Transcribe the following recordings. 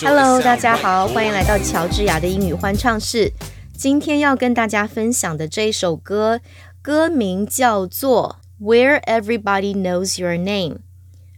Hello，大家好，欢迎来到乔治亚的英语欢唱室。今天要跟大家分享的这一首歌，歌名叫做《Where Everybody Knows Your Name》，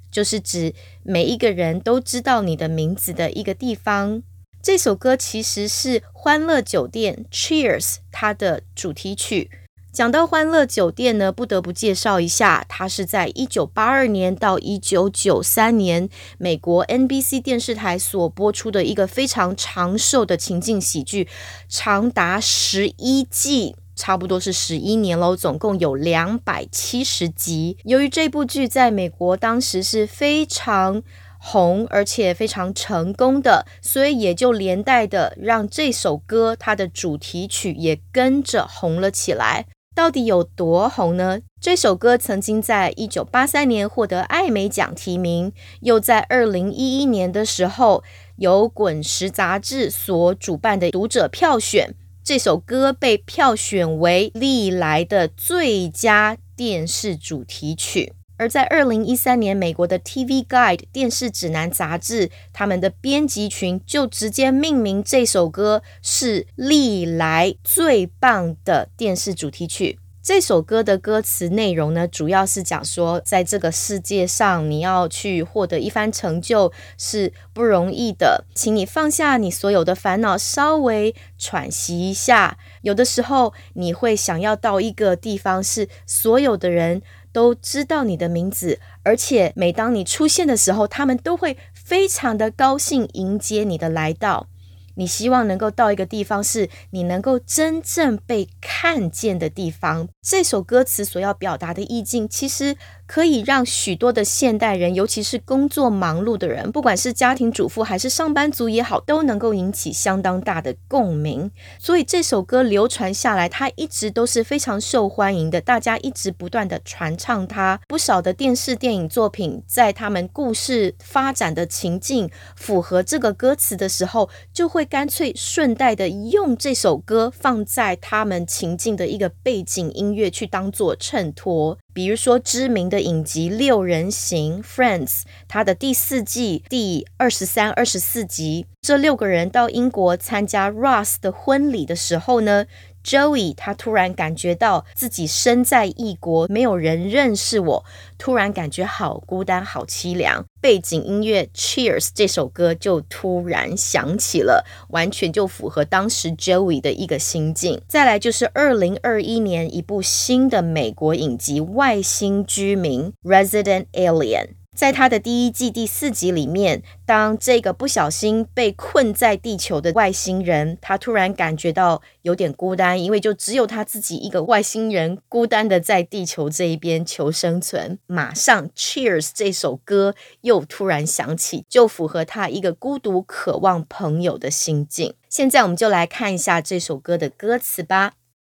就是指每一个人都知道你的名字的一个地方。这首歌其实是《欢乐酒店》（Cheers） 它的主题曲。讲到欢乐酒店呢，不得不介绍一下，它是在一九八二年到一九九三年美国 NBC 电视台所播出的一个非常长寿的情境喜剧，长达十一季，差不多是十一年喽，总共有两百七十集。由于这部剧在美国当时是非常红，而且非常成功的，所以也就连带的让这首歌它的主题曲也跟着红了起来。到底有多红呢？这首歌曾经在一九八三年获得艾美奖提名，又在二零一一年的时候由《滚石》杂志所主办的读者票选，这首歌被票选为历来的最佳电视主题曲。而在二零一三年，美国的 TV Guide 电视指南杂志，他们的编辑群就直接命名这首歌是历来最棒的电视主题曲。这首歌的歌词内容呢，主要是讲说，在这个世界上，你要去获得一番成就是不容易的，请你放下你所有的烦恼，稍微喘息一下。有的时候，你会想要到一个地方，是所有的人。都知道你的名字，而且每当你出现的时候，他们都会非常的高兴迎接你的来到。你希望能够到一个地方，是你能够真正被看见的地方。这首歌词所要表达的意境，其实。可以让许多的现代人，尤其是工作忙碌的人，不管是家庭主妇还是上班族也好，都能够引起相当大的共鸣。所以这首歌流传下来，它一直都是非常受欢迎的，大家一直不断的传唱它。不少的电视电影作品，在他们故事发展的情境符合这个歌词的时候，就会干脆顺带的用这首歌放在他们情境的一个背景音乐去当做衬托。比如说，知名的影集《六人行》（Friends），它的第四季第二十三、二十四集，这六个人到英国参加 Ross 的婚礼的时候呢。Joey 他突然感觉到自己身在异国，没有人认识我，突然感觉好孤单、好凄凉。背景音乐《Cheers》这首歌就突然响起了，完全就符合当时 Joey 的一个心境。再来就是二零二一年一部新的美国影集《外星居民》（Resident Alien）。在他的第一季第四集里面，当这个不小心被困在地球的外星人，他突然感觉到有点孤单，因为就只有他自己一个外星人，孤单的在地球这一边求生存。马上，Cheers 这首歌又突然响起，就符合他一个孤独、渴望朋友的心境。现在我们就来看一下这首歌的歌词吧。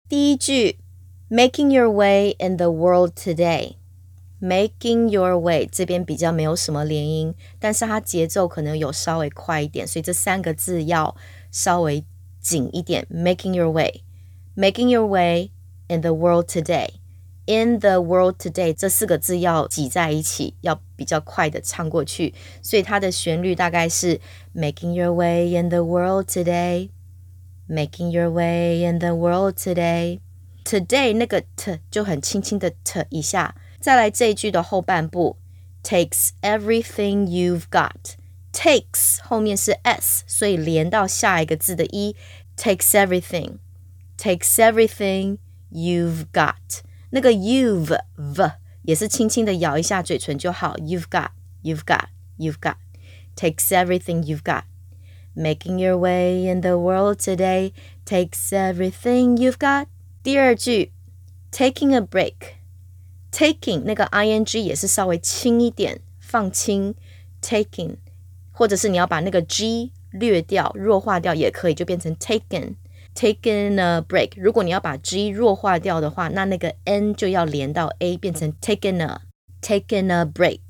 第一句，Making your way in the world today。Making your way 这边比较没有什么连音，但是它节奏可能有稍微快一点，所以这三个字要稍微紧一点。Making your way，Making your way in the world today，in the world today 这四个字要挤在一起，要比较快的唱过去，所以它的旋律大概是 Making your way in the world today，Making your way in the world today，today 那个 t 就很轻轻的 t 一下。再来这一句的后半部，takes everything you've got。takes 后面是 s，所以连到下一个字的 e，takes everything，takes everything you've got。那个 you've v 也是轻轻的咬一下嘴唇就好，you've got，you've got，you've got。takes everything you've got。Making your way in the world today takes everything you've got。第二句，taking a break。 taking 那个 ing 也是稍微轻一点，放轻 taking，或者是你要把那个 g 略掉、弱化掉也可以，就变成 taken taken a break。如果你要把 g 弱化掉的话，那那个 n 就要连到 a，变成 taken a taken a break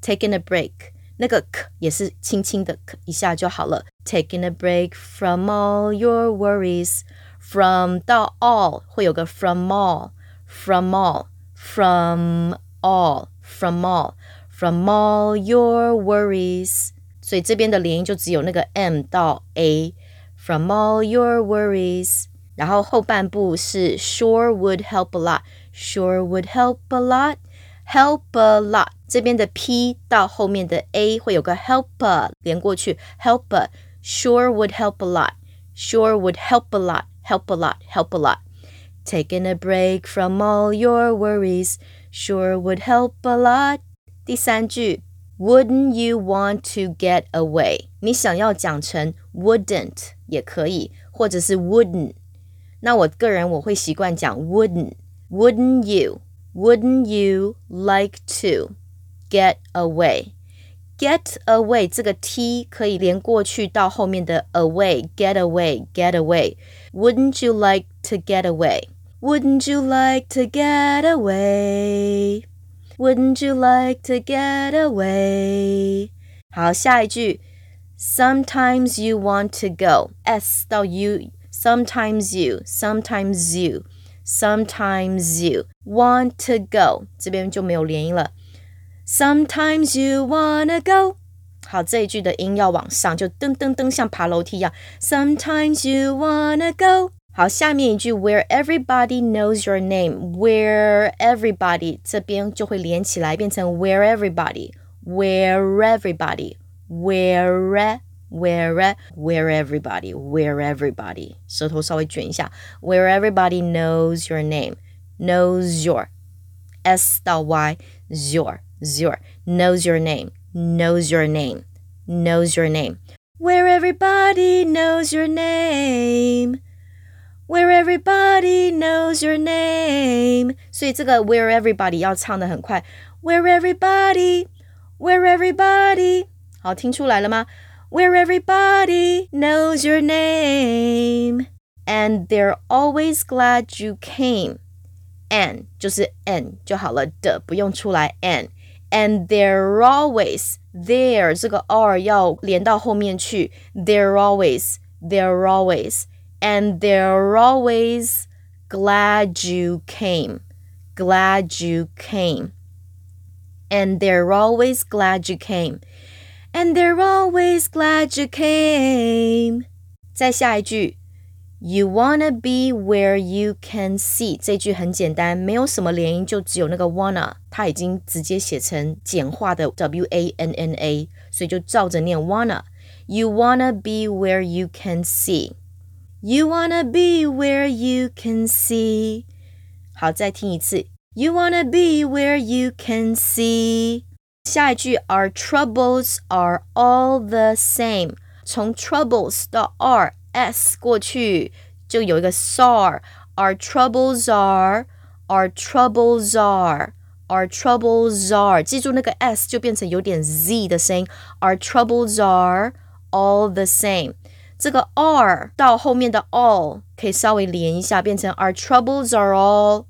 taken a break。那个 k 也是轻轻的 k 一下就好了。Taking a break from all your worries。From 到 all 会有个 from all from all。 from all, from all, from all your worries. 所以这边的连音就只有那个 m 到 a。From all your worries，然后后半部是 sure would help a lot，sure would help a lot，help a lot。这边的 p 到后面的 a 会有个 helper 连过去，helper，sure would help a lot，sure would help a lot，help a lot，help a lot。 Taking a break from all your worries sure would help a lot。第三句，Wouldn't you want to get away？你想要讲成 wouldn't 也可以，或者是 wouldn't。那我个人我会习惯讲 wouldn't。Wouldn't you? Wouldn't you like to get away? Get away 这个 t 可以连过去到后面的 away, get away, get away. Wouldn't you like to get away? Wouldn't you like to get away? Wouldn't you like to get away? 好，下一句。Sometimes you want to go. S 到 U. Sometimes you. Sometimes you. Sometimes you want to go. 这边就没有连音了。 Sometimes you wanna go. 好，这一句的音要往上，就噔噔噔，像爬楼梯一样。Sometimes you wanna go. 好，下面一句 Where everybody knows your name. Where everybody 这边就会连起来，变成 Where everybody. Where everybody where where where everybody where everybody 舌头稍微卷一下，where everybody knows your name knows your s 到 y your your knows your name knows your name knows your name where everybody knows your name where everybody knows your name 所以这个 where everybody 要唱的很快，where everybody where everybody 好，听出来了吗？Where everybody knows your name and they're always glad you came. And 就是 and 就好了的，不用出来 and。 And they're always there 这个 r 要连到后面去。They're always, they're always, and they're always glad you came. Glad you came. And they're always glad you came and they're always glad you came。再下一句 ，You wanna be where you can see。这句很简单，没有什么连音，就只有那个 wanna，它已经直接写成简化的 w a n n a，所以就照着念 wanna。You wanna be where you can see. You wanna be where you can see. 好，再听一次。You wanna be where you can see. 下一句，Our troubles are all the same。从 troubles 到 r s 过去，就有一个 sar。Our troubles are, our troubles are, our troubles are。记住那个 s 就变成有点 z 的声音。Our troubles are all the same。这个 r 到后面的 all 可以稍微连一下，变成 Our troubles are all。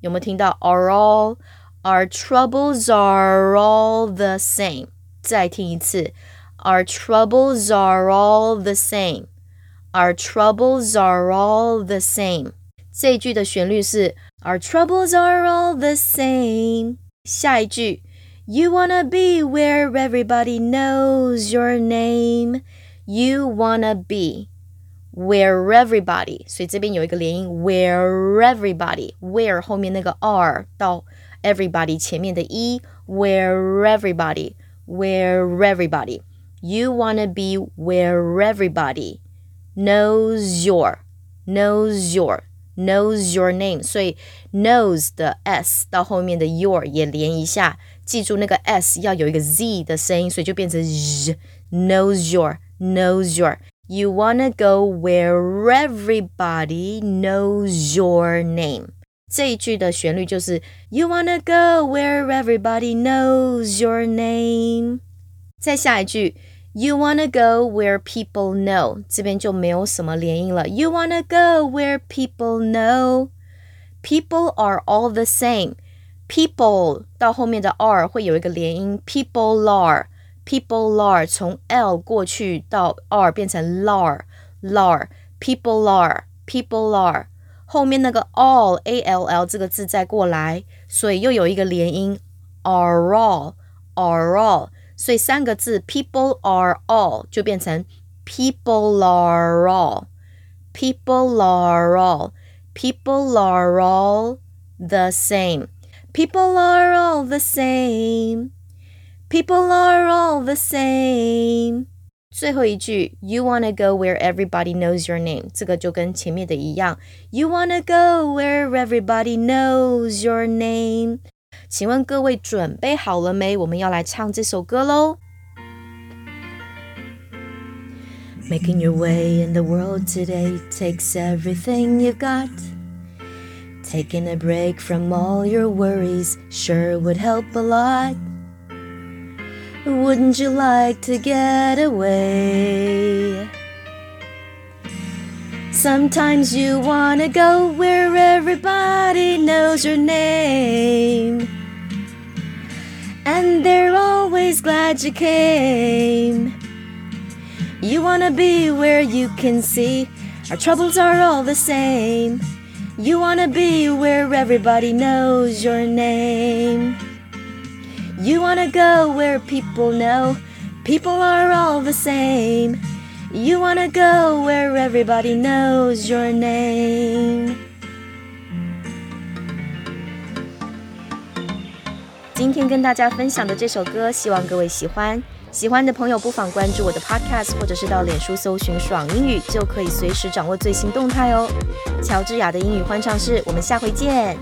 有没有听到 are all？our troubles are all the same. 再听一次，Our troubles are all the same. Our troubles are all the same. 这一句的旋律是 Our troubles are all the same. 下一句，You wanna be where everybody knows your name. You wanna be where everybody，所以这边有一个连音，where everybody，where 后面那个 r 到 everybody 前面的 e where everybody where everybody you wanna be where everybody knows your knows your knows your name，所以 knows 的 s 到后面的 your 也连一下，记住那个 s 要有一个 z 的声音，所以就变成 z knows your knows your。You wanna go where everybody knows your name. 这一句的旋律就是 You wanna go where everybody knows your name。再下一句 You wanna go where people know，这边就没有什么连音了。You wanna go where people know。People are all the same。People 到后面的 r 会有一个连音，people are。People are 从 l 过去到 r 变成 lar lar。People are people are。后面那个 all a l l 这个字再过来，所以又有一个连音 are all are all。 所以三个字 people are all 就变成 people are all。People are all. People are all the same. People are all the same. People are all the same. 最后一句，You wanna go where everybody knows your name，这个就跟前面的一样。You wanna go where everybody knows your name。 请问各位准备好了没？我们要来唱这首歌喽。Making your way in the world today takes everything you've got. Taking a break from all your worries sure would help a lot. Wouldn't you like to get away? Sometimes you wanna go where everybody knows your name. And they're always glad you came. You wanna be where you can see our troubles are all the same. You wanna be where everybody knows your name. You wanna go where people know people are all the same. You wanna go where everybody knows your name. 今天跟大家分享的这首歌，希望各位喜欢。喜欢的朋友不妨关注我的 Podcast，或者是到脸书搜寻“爽英语”，就可以随时掌握最新动态哦。乔治亚的英语欢唱室，我们下回见。